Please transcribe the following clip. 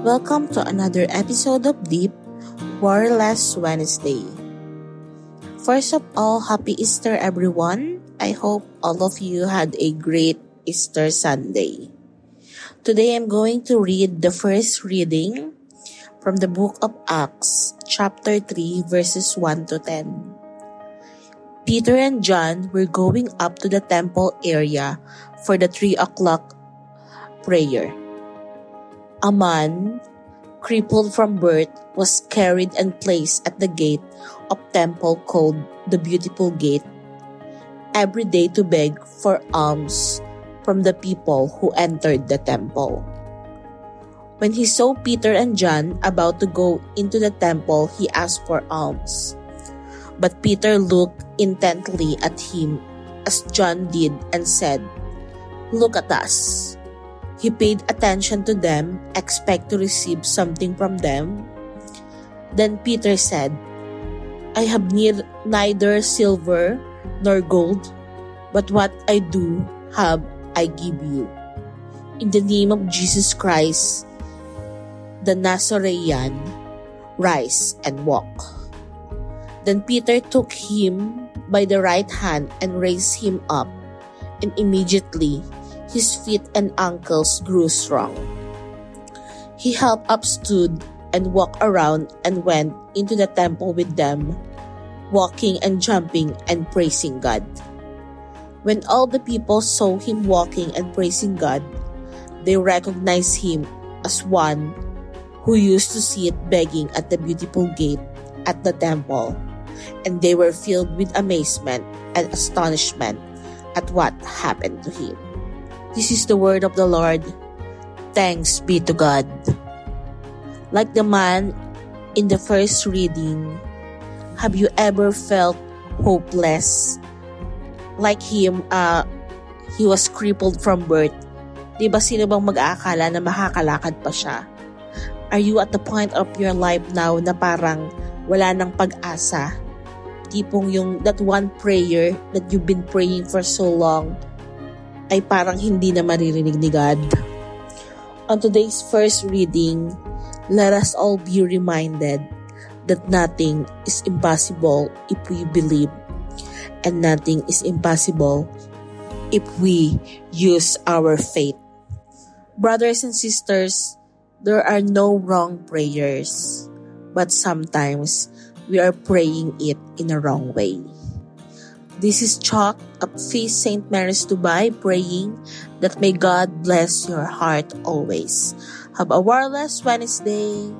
Welcome to another episode of Deep Warless Wednesday. First of all, happy Easter, everyone. I hope all of you had a great Easter Sunday. Today I'm going to read the first reading from the book of Acts, chapter 3, verses 1 to 10. Peter and John were going up to the temple area for the 3 o'clock prayer. A man, crippled from birth, was carried and placed at the gate of temple called the Beautiful Gate every day to beg for alms from the people who entered the temple. When he saw Peter and John about to go into the temple, he asked for alms. But Peter looked intently at him as John did and said, Look at us. He paid attention to them, expect to receive something from them. Then Peter said, I have ne- neither silver nor gold, but what I do have I give you. In the name of Jesus Christ, the Nazarene, rise and walk. Then Peter took him by the right hand and raised him up, and immediately his feet and ankles grew strong. He helped up stood and walked around and went into the temple with them, walking and jumping and praising God. When all the people saw him walking and praising God, they recognized him as one who used to sit begging at the beautiful gate at the temple, and they were filled with amazement and astonishment at what happened to him. This is the word of the Lord. Thanks be to God. Like the man in the first reading, have you ever felt hopeless? Like him, uh, he was crippled from birth. Di ba sino bang mag-aakala na makakalakad pa siya? Are you at the point of your life now na parang wala nang pag-asa? Tipong yung that one prayer that you've been praying for so long, ay parang hindi na maririnig ni God. On today's first reading, let us all be reminded that nothing is impossible if we believe and nothing is impossible if we use our faith. Brothers and sisters, there are no wrong prayers, but sometimes we are praying it in a wrong way. This is Chalk of Feast St. Mary's Dubai praying that may God bless your heart always. Have a warless Wednesday.